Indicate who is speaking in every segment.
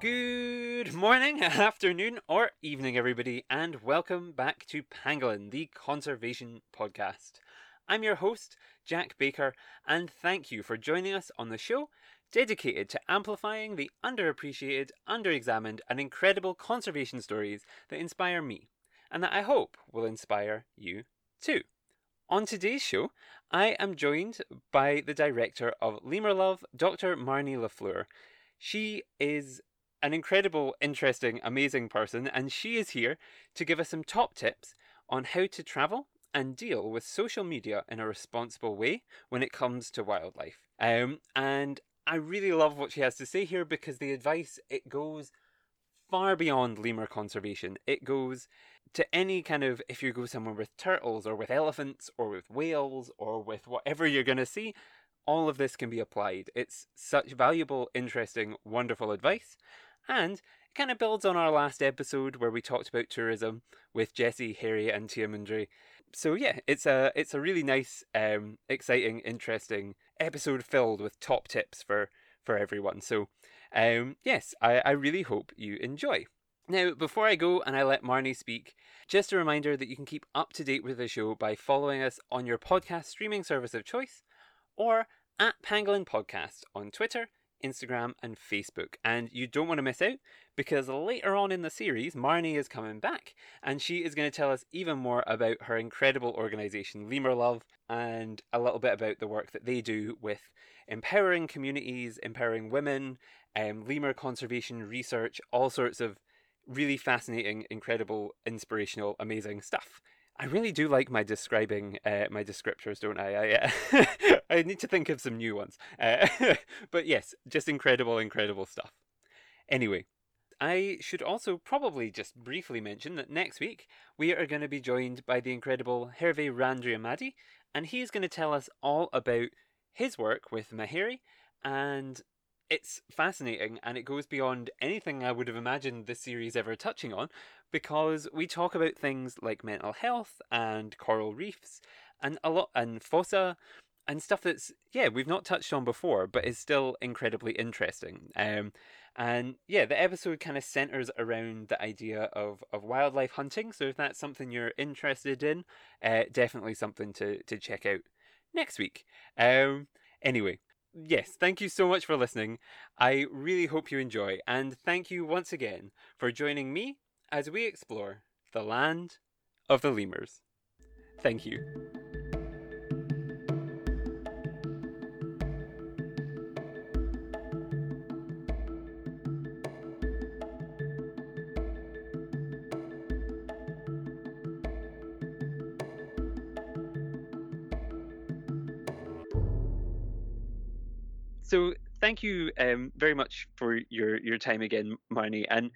Speaker 1: Good morning, afternoon, or evening, everybody, and welcome back to Pangolin, the conservation podcast. I'm your host, Jack Baker, and thank you for joining us on the show dedicated to amplifying the underappreciated, underexamined, and incredible conservation stories that inspire me, and that I hope will inspire you too. On today's show, I am joined by the director of Lemur Love, Dr. Marni LaFleur. She is an incredible, interesting, amazing person, and she is here to give us some top tips on how to travel and deal with social media in a responsible way when it comes to wildlife. Um, and I really love what she has to say here because the advice it goes far beyond lemur conservation. It goes to any kind of if you go somewhere with turtles or with elephants or with whales or with whatever you're going to see, all of this can be applied. It's such valuable, interesting, wonderful advice. And it kind of builds on our last episode where we talked about tourism with Jesse, Harry, and Tiamundre. So yeah, it's a it's a really nice, um, exciting, interesting episode filled with top tips for for everyone. So um, yes, I, I really hope you enjoy. Now, before I go and I let Marni speak, just a reminder that you can keep up to date with the show by following us on your podcast streaming service of choice or at Pangolin Podcast on Twitter, Instagram, and Facebook. And you don't want to miss out because later on in the series, Marni is coming back and she is going to tell us even more about her incredible organization, Lemur Love, and a little bit about the work that they do with empowering communities, empowering women, um, lemur conservation research, all sorts of really fascinating, incredible, inspirational, amazing stuff. I really do like my describing uh, my descriptors, don't I? I, uh, I need to think of some new ones. Uh, but yes, just incredible, incredible stuff. Anyway, I should also probably just briefly mention that next week we are going to be joined by the incredible Hervé Randriamadi, and he's going to tell us all about his work with Mahiri and it's fascinating and it goes beyond anything I would have imagined this series ever touching on because we talk about things like mental health and coral reefs and a lot and fossa and stuff that's yeah we've not touched on before but is still incredibly interesting. Um and yeah the episode kind of centers around the idea of of wildlife hunting. So if that's something you're interested in uh, definitely something to to check out next week. Um anyway yes, thank you so much for listening. I really hope you enjoy, and thank you once again for joining me as we explore the land of the lemurs. Thank you. So thank you um, very much for your your time again, Marni. And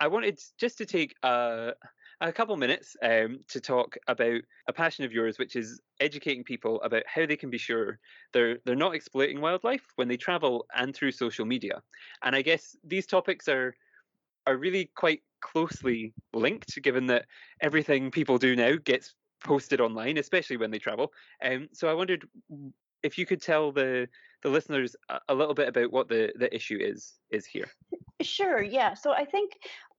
Speaker 1: I, wanted just to take a, a couple minutes um, to talk about a passion of yours, which is educating people about how they can be sure they're they're not exploiting wildlife when they travel and through social media. And I guess these topics are are really quite closely linked, given that everything people do now gets posted online, especially when they travel. Um, so I wondered if you could tell the the listeners a, a little bit about what the the issue is is here.
Speaker 2: Sure. Yeah. So I think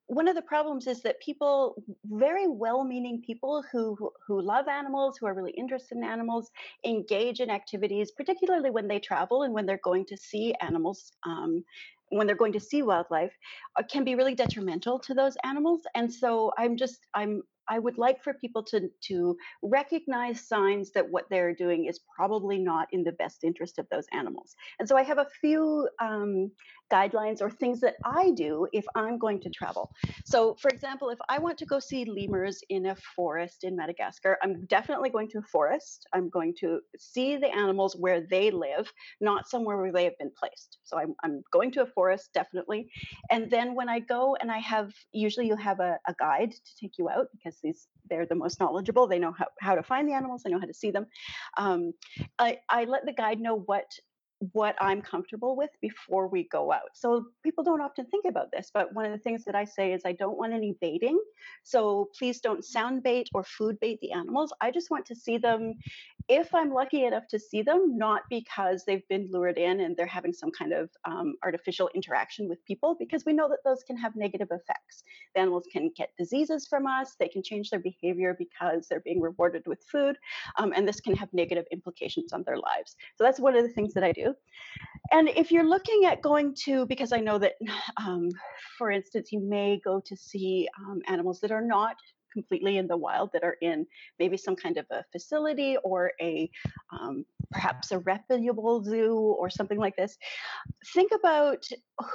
Speaker 2: one of the problems is that people very well-meaning people who who love animals who are really interested in animals engage in activities particularly when they travel and when they're going to see animals um, when they're going to see wildlife uh, can be really detrimental to those animals and so i'm just i'm I would like for people to to recognize signs that what they're doing is probably not in the best interest of those animals. And so I have a few um, guidelines or things that I do if I'm going to travel. So, for example, if I want to go see lemurs in a forest in Madagascar, I'm definitely going to a forest. I'm going to see the animals where they live, not somewhere where they have been placed. So, I'm, I'm going to a forest, definitely. And then when I go and I have, usually you have a, a guide to take you out because these they're the most knowledgeable. They know how, how to find the animals, they know how to see them. Um, I, I let the guide know what what I'm comfortable with before we go out. So people don't often think about this, but one of the things that I say is I don't want any baiting. So please don't sound bait or food bait the animals. I just want to see them if I'm lucky enough to see them, not because they've been lured in and they're having some kind of um, artificial interaction with people, because we know that those can have negative effects. The animals can get diseases from us, they can change their behavior because they're being rewarded with food, um, and this can have negative implications on their lives. So that's one of the things that I do. And if you're looking at going to, because I know that, um, for instance, you may go to see um, animals that are not completely in the wild that are in maybe some kind of a facility or a um, perhaps a reputable zoo or something like this. Think about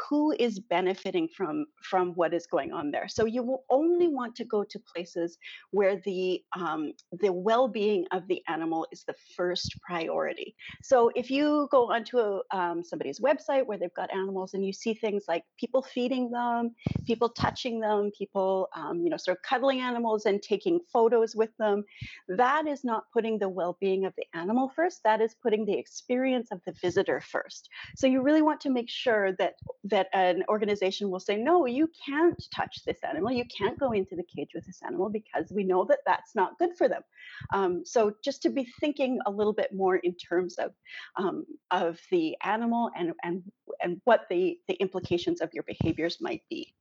Speaker 2: who is benefiting from from what is going on there. So you will only want to go to places where the um, the well-being of the animal is the first priority. So if you go onto a, um, somebody's website where they've got animals and you see things like people feeding them people touching them people um, you know sort of cuddling animals and taking photos with them. That is not putting the well-being of the animal first that is putting the experience of the visitor first. So you really want to make sure that that an organization will say no you can't touch this animal. You can't go into the cage with this animal because we know that that's not good for them. Um, so just to be thinking a little bit more in terms of um, of the animal and and and what the the implications of your behaviors might be.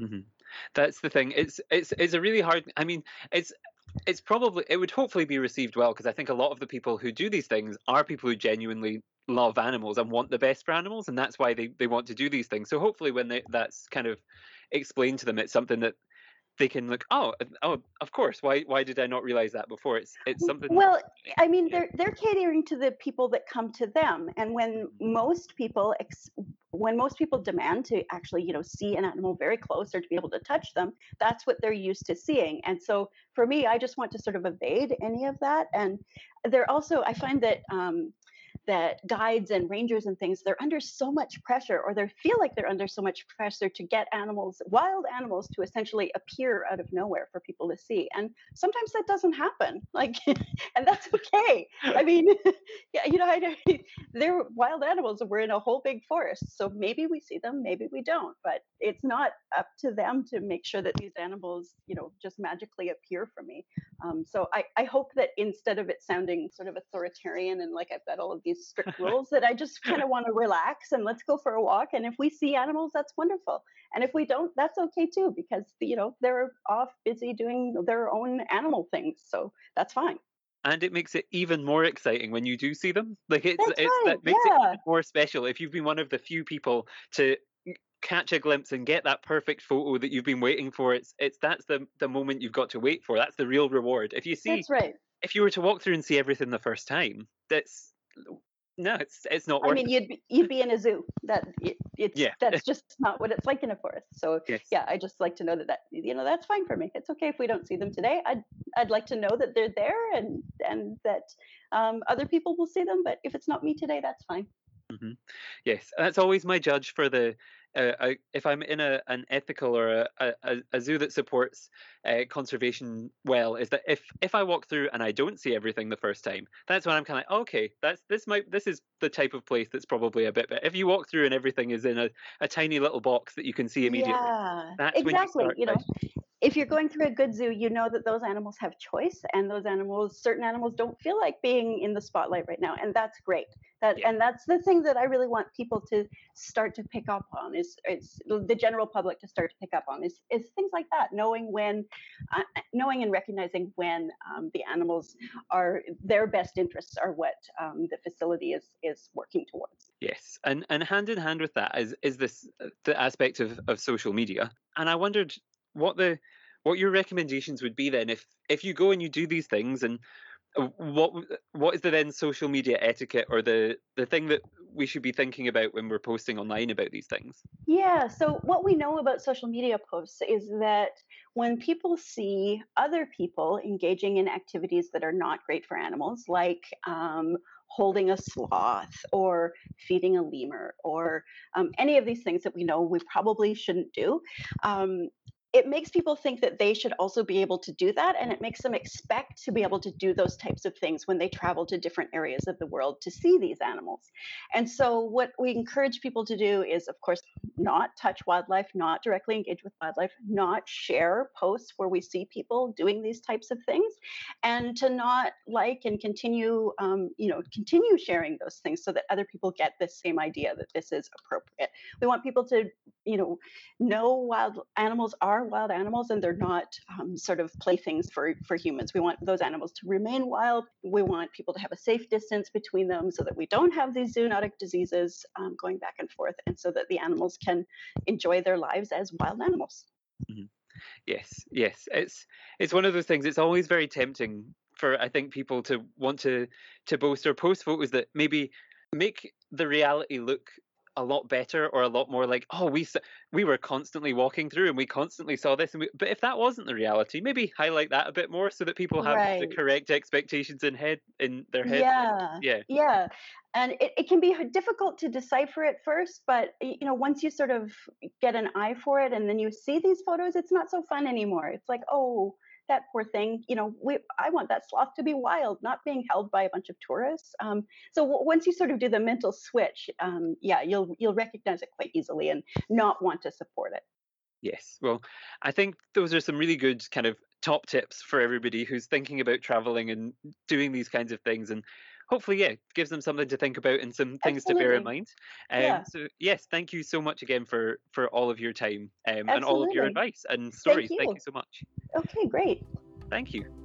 Speaker 1: Mm-hmm. That's the thing it's it's it's a really hard i mean it's it's probably it would hopefully be received well because I think a lot of the people who do these things are people who genuinely love animals and want the best for animals, and that's why they, they want to do these things. So hopefully, when they, that's kind of explained to them, it's something that they can look oh oh of course why why did i not realize that before it's it's something
Speaker 2: well i mean they're they're catering to the people that come to them and when mm-hmm. most people ex- when most people demand to actually you know see an animal very close or to be able to touch them that's what they're used to seeing and so for me i just want to sort of evade any of that and they're also i find that um, that guides and rangers and things they're under so much pressure or they feel like they're under so much pressure to get animals wild animals to essentially appear out of nowhere for people to see and sometimes that doesn't happen like and that's okay. I mean yeah you know I, they're wild animals and we're in a whole big forest so maybe we see them maybe we don't but it's not up to them to make sure that these animals you know just magically appear for me um, so I, I hope that instead of it sounding sort of authoritarian and like i've got all of these strict rules that I just kind of want to relax and let's go for a walk. And if we see animals, that's wonderful. And if we don't, that's okay too, because you know they're off busy doing their own animal things, so that's fine.
Speaker 1: And it makes it even more exciting when you do see them. Like it's, it's right, that makes yeah. it more special if you've been one of the few people to catch a glimpse and get that perfect photo that you've been waiting for. It's it's that's the the moment you've got to wait for. That's the real reward. If you see,
Speaker 2: that's right.
Speaker 1: If you were to walk through and see everything the first time, that's no, it's it's not.
Speaker 2: I mean, you'd be, you'd be in a zoo. That it, it's yeah. that's just not what it's like in a forest. So yes. yeah, I just like to know that that you know that's fine for me. It's okay if we don't see them today. I'd I'd like to know that they're there and and that um, other people will see them. But if it's not me today, that's fine.
Speaker 1: Mm-hmm. Yes, that's always my judge for the uh, if I'm in a an ethical or a, a, a zoo that supports uh, conservation well, is that if if I walk through and I don't see everything the first time, that's when I'm kind of like, okay, that's this might this is the type of place that's probably a bit. But if you walk through and everything is in a, a tiny little box that you can see immediately,
Speaker 2: yeah, that's exactly. you, you know, if you're going through a good zoo, you know that those animals have choice, and those animals, certain animals, don't feel like being in the spotlight right now, and that's great. That yeah. and that's the thing that I really want people to start to pick up on is it's the general public to start to pick up on is is things like that, knowing when, uh, knowing and recognizing when um, the animals are their best interests are what um, the facility is is working towards.
Speaker 1: Yes, and and hand in hand with that is is this uh, the aspect of of social media, and I wondered what the what your recommendations would be then if if you go and you do these things and uh, what what is the then social media etiquette or the the thing that we should be thinking about when we're posting online about these things?
Speaker 2: Yeah so what we know about social media posts is that when people see other people engaging in activities that are not great for animals like um, holding a sloth or feeding a lemur or um, any of these things that we know we probably shouldn't do um, it makes people think that they should also be able to do that and it makes them expect to be able to do those types of things when they travel to different areas of the world to see these animals and so what we encourage people to do is of course not touch wildlife, not directly engage with wildlife, not share posts where we see people doing these types of things, and to not like and continue, um, you know, continue sharing those things so that other people get the same idea that this is appropriate. We want people to, you know, know wild animals are wild animals and they're not um, sort of playthings for for humans. We want those animals to remain wild. We want people to have a safe distance between them so that we don't have these zoonotic diseases um, going back and forth, and so that the animals can enjoy their lives as wild animals.
Speaker 1: Mm-hmm. Yes, yes. It's it's one of those things. It's always very tempting for I think people to want to to boast or post photos that maybe make the reality look a lot better or a lot more like oh we we were constantly walking through and we constantly saw this and we, but if that wasn't the reality maybe highlight that a bit more so that people have right. the correct expectations in head in their head
Speaker 2: yeah yeah yeah and it, it can be difficult to decipher at first but you know once you sort of get an eye for it and then you see these photos it's not so fun anymore it's like oh that poor thing you know we, i want that sloth to be wild not being held by a bunch of tourists um, so w- once you sort of do the mental switch um, yeah you'll you'll recognize it quite easily and not want to support it.
Speaker 1: Yes well i think those are some really good kind of top tips for everybody who's thinking about traveling and doing these kinds of things and hopefully, yeah, gives them something to think about and some things Absolutely. to bear in mind. Um, yeah. So yes, thank you so much again for for all of your time um, and all of your advice and stories. Thank you. thank you so much.
Speaker 2: Okay, great.
Speaker 1: Thank you.